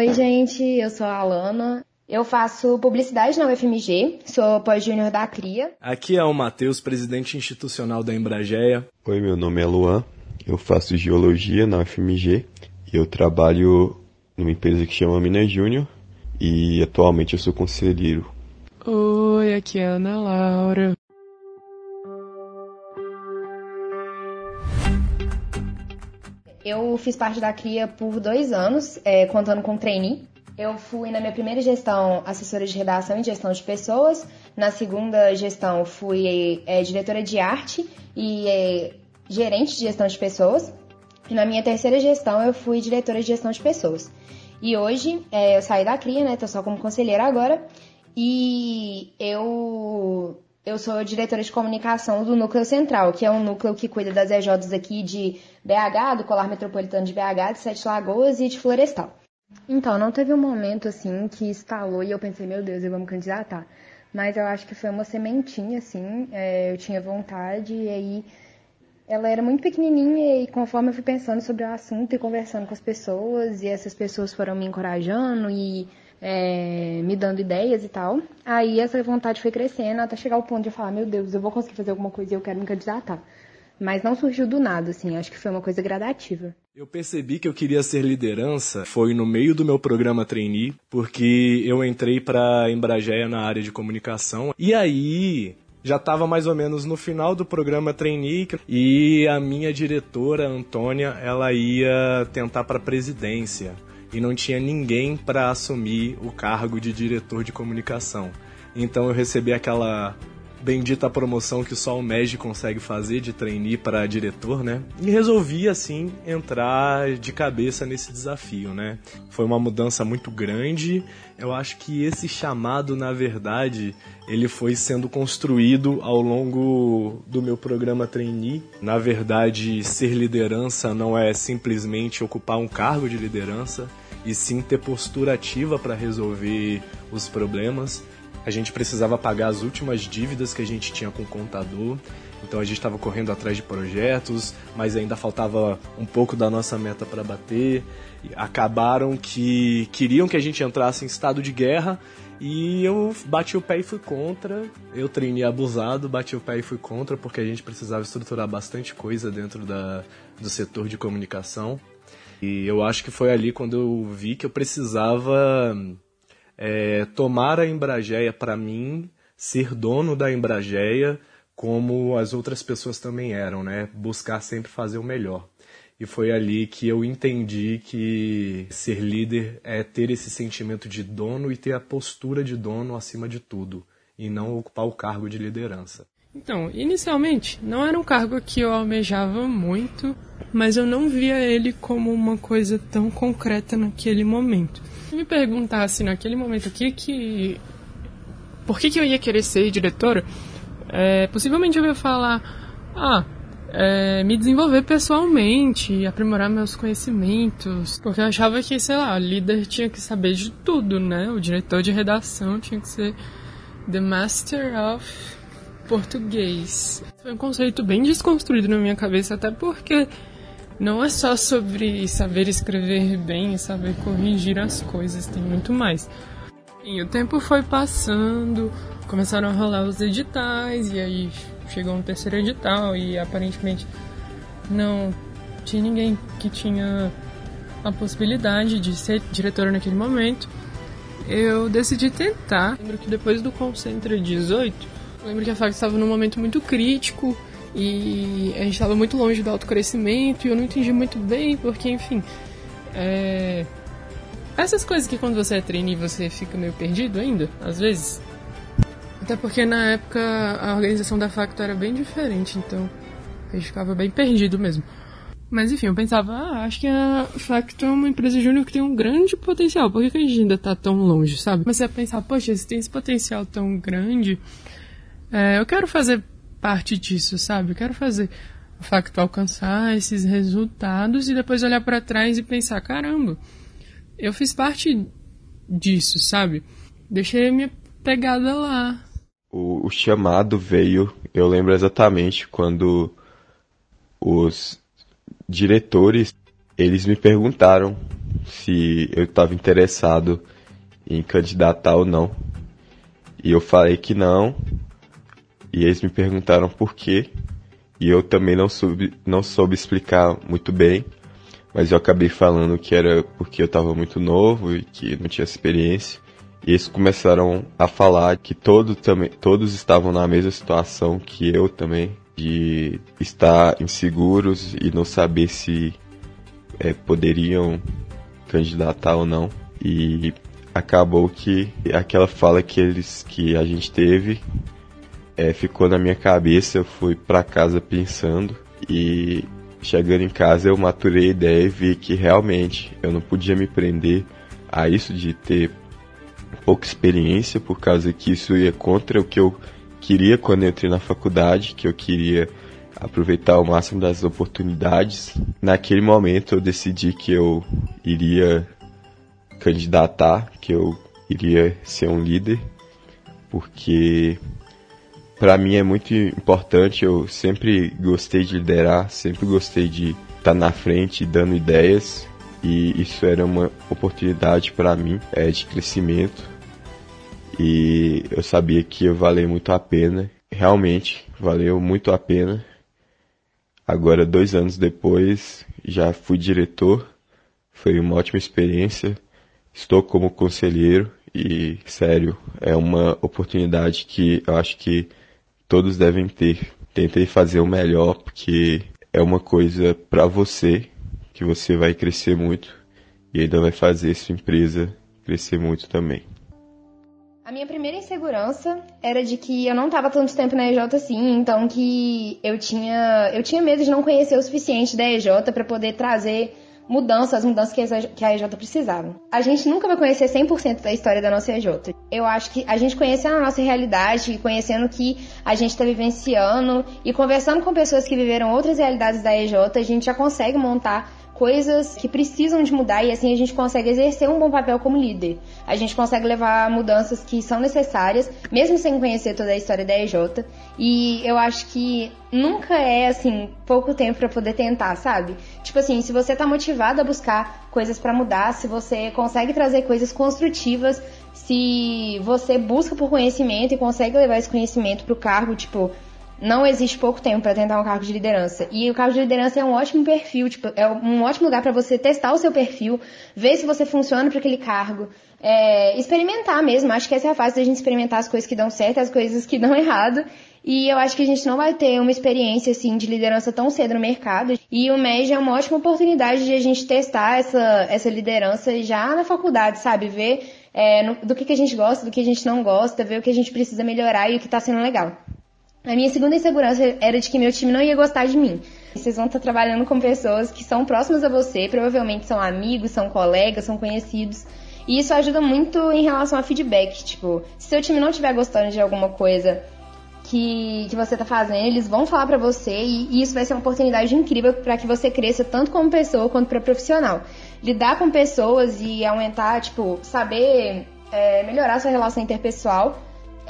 Oi, gente, eu sou a Alana. Eu faço publicidade na UFMG, sou pós-júnior da CRIA. Aqui é o Matheus, presidente institucional da Embrageia. Oi, meu nome é Luan, eu faço geologia na UFMG e eu trabalho numa empresa que chama Minas Júnior e atualmente eu sou conselheiro. Oi, aqui é a Ana Laura. Eu fiz parte da CRIA por dois anos, é, contando com trainee. Eu fui na minha primeira gestão assessora de redação e gestão de pessoas. Na segunda gestão fui é, diretora de arte e é, gerente de gestão de pessoas. E na minha terceira gestão eu fui diretora de gestão de pessoas. E hoje é, eu saí da CRIA, né? Tô só como conselheira agora. E eu eu sou diretora de comunicação do Núcleo Central, que é um núcleo que cuida das EJs aqui de BH, do Colar Metropolitano de BH, de Sete Lagoas e de Florestal. Então, não teve um momento assim que instalou e eu pensei, meu Deus, eu vou me candidatar. Mas eu acho que foi uma sementinha, assim, é, eu tinha vontade e aí ela era muito pequenininha e conforme eu fui pensando sobre o assunto e conversando com as pessoas e essas pessoas foram me encorajando e é, me dando ideias e tal. Aí essa vontade foi crescendo até chegar ao ponto de eu falar, meu Deus, eu vou conseguir fazer alguma coisa e eu quero me candidatar. Mas não surgiu do nada, assim, acho que foi uma coisa gradativa. Eu percebi que eu queria ser liderança foi no meio do meu programa trainee, porque eu entrei para Embrageia na área de comunicação. E aí, já estava mais ou menos no final do programa trainee e a minha diretora Antônia, ela ia tentar para presidência e não tinha ninguém para assumir o cargo de diretor de comunicação. Então eu recebi aquela bendita promoção que só o MEG consegue fazer de trainee para diretor, né? E resolvi assim entrar de cabeça nesse desafio, né? Foi uma mudança muito grande. Eu acho que esse chamado, na verdade, ele foi sendo construído ao longo do meu programa trainee. Na verdade, ser liderança não é simplesmente ocupar um cargo de liderança, e sim ter postura ativa para resolver os problemas. A gente precisava pagar as últimas dívidas que a gente tinha com o contador, então a gente estava correndo atrás de projetos, mas ainda faltava um pouco da nossa meta para bater. Acabaram que queriam que a gente entrasse em estado de guerra e eu bati o pé e fui contra. Eu treinei abusado, bati o pé e fui contra porque a gente precisava estruturar bastante coisa dentro da, do setor de comunicação. E eu acho que foi ali quando eu vi que eu precisava é, tomar a Embrageia para mim, ser dono da Embrageia, como as outras pessoas também eram, né? Buscar sempre fazer o melhor. E foi ali que eu entendi que ser líder é ter esse sentimento de dono e ter a postura de dono acima de tudo, e não ocupar o cargo de liderança. Então, inicialmente, não era um cargo que eu almejava muito, mas eu não via ele como uma coisa tão concreta naquele momento. Se me perguntasse naquele momento o que que. Por que, que eu ia querer ser diretora? É, possivelmente eu ia falar: ah, é, me desenvolver pessoalmente, aprimorar meus conhecimentos, porque eu achava que, sei lá, o líder tinha que saber de tudo, né? O diretor de redação tinha que ser the master of português. Foi um conceito bem desconstruído na minha cabeça, até porque não é só sobre saber escrever bem e saber corrigir as coisas, tem muito mais. E o tempo foi passando, começaram a rolar os editais, e aí chegou um terceiro edital, e aparentemente não tinha ninguém que tinha a possibilidade de ser diretora naquele momento. Eu decidi tentar. Lembro que depois do Concentra 18, eu lembro que a fac estava num momento muito crítico e a gente estava muito longe do autocrescimento e eu não entendi muito bem, porque, enfim. É... Essas coisas que quando você é trainee você fica meio perdido ainda, às vezes. Até porque na época a organização da Facto era bem diferente, então a gente ficava bem perdido mesmo. Mas enfim, eu pensava, ah, acho que a Facto é uma empresa júnior que tem um grande potencial, por que, que a gente ainda tá tão longe, sabe? Mas você pensar, poxa, se tem esse potencial tão grande, é, eu quero fazer parte disso, sabe? Eu quero fazer o facto alcançar esses resultados e depois olhar para trás e pensar, caramba, eu fiz parte disso, sabe? Deixei minha pegada lá. O, o chamado veio, eu lembro exatamente quando os diretores eles me perguntaram se eu estava interessado em candidatar ou não. E eu falei que não. E eles me perguntaram por quê. E eu também não soube, não soube explicar muito bem. Mas eu acabei falando que era porque eu estava muito novo e que não tinha experiência. E eles começaram a falar que todo, também, todos estavam na mesma situação que eu também, de estar inseguros e não saber se é, poderiam candidatar ou não. E acabou que aquela fala que eles que a gente teve é, ficou na minha cabeça. Eu fui para casa pensando e chegando em casa eu maturei a ideia e vi que realmente eu não podia me prender a isso de ter pouca experiência por causa que isso ia contra o que eu queria quando eu entrei na faculdade, que eu queria aproveitar o máximo das oportunidades. Naquele momento eu decidi que eu iria candidatar, que eu iria ser um líder, porque para mim é muito importante, eu sempre gostei de liderar, sempre gostei de estar tá na frente dando ideias e isso era uma oportunidade para mim é, de crescimento e eu sabia que ia valer muito a pena, realmente valeu muito a pena. Agora, dois anos depois, já fui diretor, foi uma ótima experiência. Estou como conselheiro e, sério, é uma oportunidade que eu acho que todos devem ter. Tentei fazer o melhor porque é uma coisa para você que você vai crescer muito e ainda vai fazer sua empresa crescer muito também. A minha primeira insegurança era de que eu não estava tanto tempo na EJ assim, então que eu tinha, eu tinha medo de não conhecer o suficiente da EJ para poder trazer mudanças, as mudanças que a EJ precisava. A gente nunca vai conhecer 100% da história da nossa EJ. Eu acho que a gente conhecendo a nossa realidade, conhecendo o que a gente está vivenciando e conversando com pessoas que viveram outras realidades da EJ, a gente já consegue montar coisas que precisam de mudar e assim a gente consegue exercer um bom papel como líder. A gente consegue levar mudanças que são necessárias, mesmo sem conhecer toda a história da EJ. E eu acho que nunca é assim pouco tempo para poder tentar, sabe? Tipo assim, se você tá motivado a buscar coisas para mudar, se você consegue trazer coisas construtivas, se você busca por conhecimento e consegue levar esse conhecimento pro cargo, tipo, não existe pouco tempo para tentar um cargo de liderança. E o cargo de liderança é um ótimo perfil, tipo, é um ótimo lugar para você testar o seu perfil, ver se você funciona para aquele cargo, é, experimentar mesmo. Acho que essa é a fase da gente experimentar as coisas que dão certo, as coisas que dão errado. E eu acho que a gente não vai ter uma experiência assim de liderança tão cedo no mercado. E o MEG é uma ótima oportunidade de a gente testar essa, essa liderança já na faculdade, sabe? Ver é, no, do que, que a gente gosta, do que a gente não gosta, ver o que a gente precisa melhorar e o que está sendo legal. A minha segunda insegurança era de que meu time não ia gostar de mim. Vocês vão estar trabalhando com pessoas que são próximas a você, provavelmente são amigos, são colegas, são conhecidos. E isso ajuda muito em relação a feedback. Tipo, se seu time não estiver gostando de alguma coisa que, que você está fazendo, eles vão falar para você e, e, isso vai ser uma oportunidade incrível para que você cresça tanto como pessoa quanto para profissional. Lidar com pessoas e aumentar, tipo, saber é, melhorar sua relação interpessoal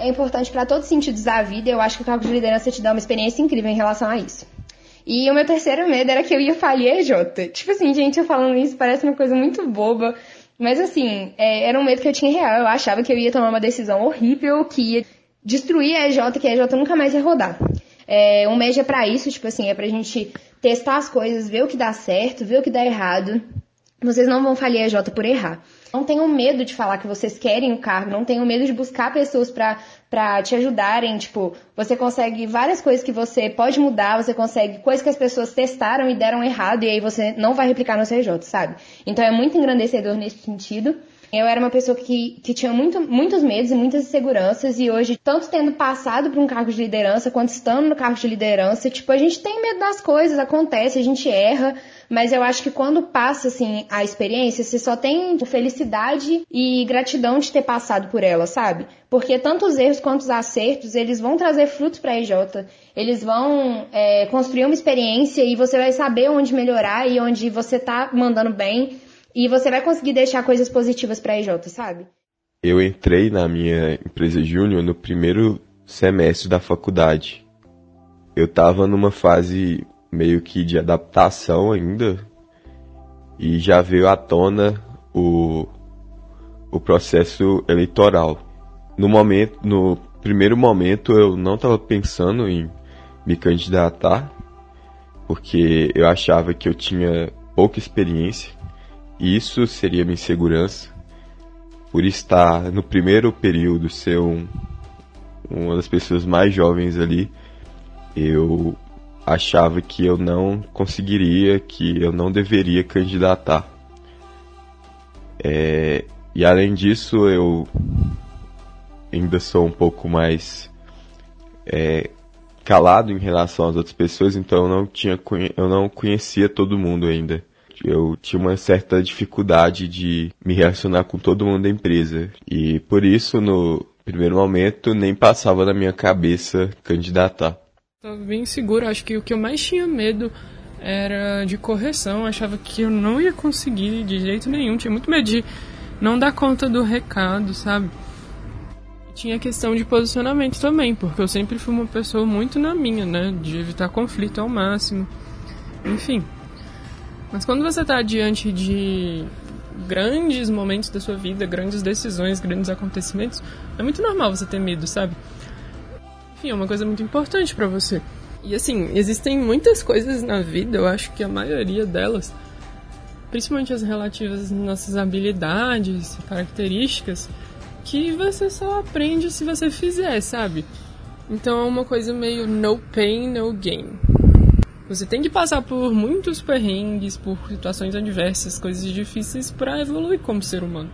é importante para todos os sentidos da vida eu acho que o cargo de liderança te dá uma experiência incrível em relação a isso. E o meu terceiro medo era que eu ia falir a. Tipo assim, gente, eu falando isso parece uma coisa muito boba, mas assim, é, era um medo que eu tinha real. Eu achava que eu ia tomar uma decisão horrível, que ia destruir a EJ, que a EJ nunca mais ia rodar. É, um mês é pra isso, tipo assim, é pra gente testar as coisas, ver o que dá certo, ver o que dá errado. Vocês não vão falir a EJ por errar. Não tenham medo de falar que vocês querem o cargo, não tenham medo de buscar pessoas para te ajudarem. Tipo, você consegue várias coisas que você pode mudar, você consegue coisas que as pessoas testaram e deram errado, e aí você não vai replicar no CJ, sabe? Então é muito engrandecedor nesse sentido. Eu era uma pessoa que, que tinha muito, muitos medos e muitas inseguranças, e hoje, tanto tendo passado por um cargo de liderança, quanto estando no cargo de liderança, tipo, a gente tem medo das coisas, acontece, a gente erra, mas eu acho que quando passa, assim, a experiência, você só tem felicidade e gratidão de ter passado por ela, sabe? Porque tanto os erros quanto os acertos, eles vão trazer frutos para a EJ. Eles vão é, construir uma experiência e você vai saber onde melhorar e onde você tá mandando bem. E você vai conseguir deixar coisas positivas para a EJ, sabe? Eu entrei na minha empresa júnior no primeiro semestre da faculdade. Eu estava numa fase meio que de adaptação ainda. e já veio à tona o, o processo eleitoral. No momento, no primeiro momento eu não estava pensando em me candidatar, porque eu achava que eu tinha pouca experiência e isso seria minha insegurança. Por estar no primeiro período, ser um, uma das pessoas mais jovens ali, eu achava que eu não conseguiria, que eu não deveria candidatar. É, e além disso, eu ainda sou um pouco mais é, calado em relação às outras pessoas, então eu não tinha eu não conhecia todo mundo ainda. Eu tinha uma certa dificuldade de me relacionar com todo mundo da empresa e por isso no primeiro momento nem passava na minha cabeça candidatar. Tava bem seguro, acho que o que eu mais tinha medo era de correção, eu achava que eu não ia conseguir de jeito nenhum, tinha muito medo de não dar conta do recado, sabe? tinha questão de posicionamento também, porque eu sempre fui uma pessoa muito na minha, né? De evitar conflito ao máximo. Enfim. Mas quando você está diante de grandes momentos da sua vida, grandes decisões, grandes acontecimentos, é muito normal você ter medo, sabe? Enfim, é uma coisa muito importante para você. E assim, existem muitas coisas na vida, eu acho que a maioria delas, principalmente as relativas às nossas habilidades, características, que você só aprende se você fizer, sabe? Então é uma coisa meio no pain, no gain. Você tem que passar por muitos perrengues, por situações adversas, coisas difíceis para evoluir como ser humano.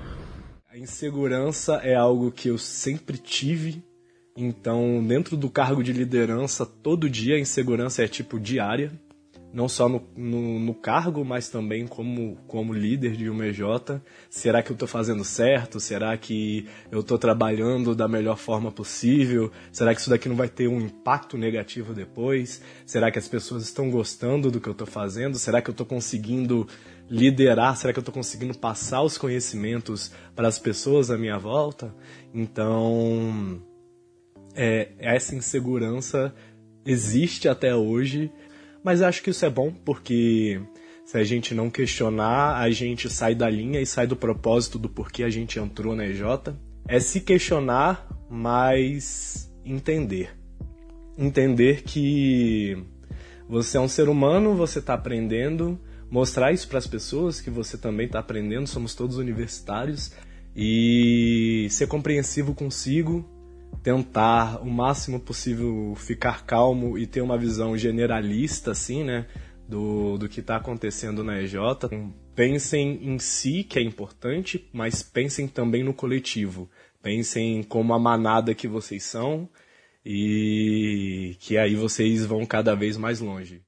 A insegurança é algo que eu sempre tive. Então, dentro do cargo de liderança, todo dia a insegurança é tipo diária não só no, no, no, cargo, mas também como, como líder de uma EJ. Será que eu estou fazendo certo? Será que eu estou trabalhando da melhor forma possível? Será que isso daqui não vai ter um impacto negativo depois? Será que as pessoas estão gostando do que eu estou fazendo? Será que eu estou conseguindo liderar? Será que eu estou conseguindo passar os conhecimentos para as pessoas à minha volta? Então, é, essa insegurança existe até hoje mas acho que isso é bom porque se a gente não questionar, a gente sai da linha e sai do propósito do porquê a gente entrou na EJ. É se questionar, mas entender. Entender que você é um ser humano, você está aprendendo, mostrar isso para as pessoas que você também está aprendendo, somos todos universitários, e ser compreensivo consigo, tentar o máximo possível ficar calmo e ter uma visão generalista, assim, né? Do, do que está acontecendo na EJ. Pensem em si, que é importante, mas pensem também no coletivo. Pensem como a manada que vocês são e que aí vocês vão cada vez mais longe.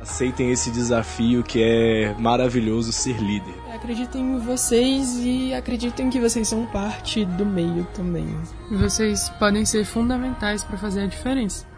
Aceitem esse desafio que é maravilhoso ser líder. Acreditem em vocês e acreditem que vocês são parte do meio também. Vocês podem ser fundamentais para fazer a diferença.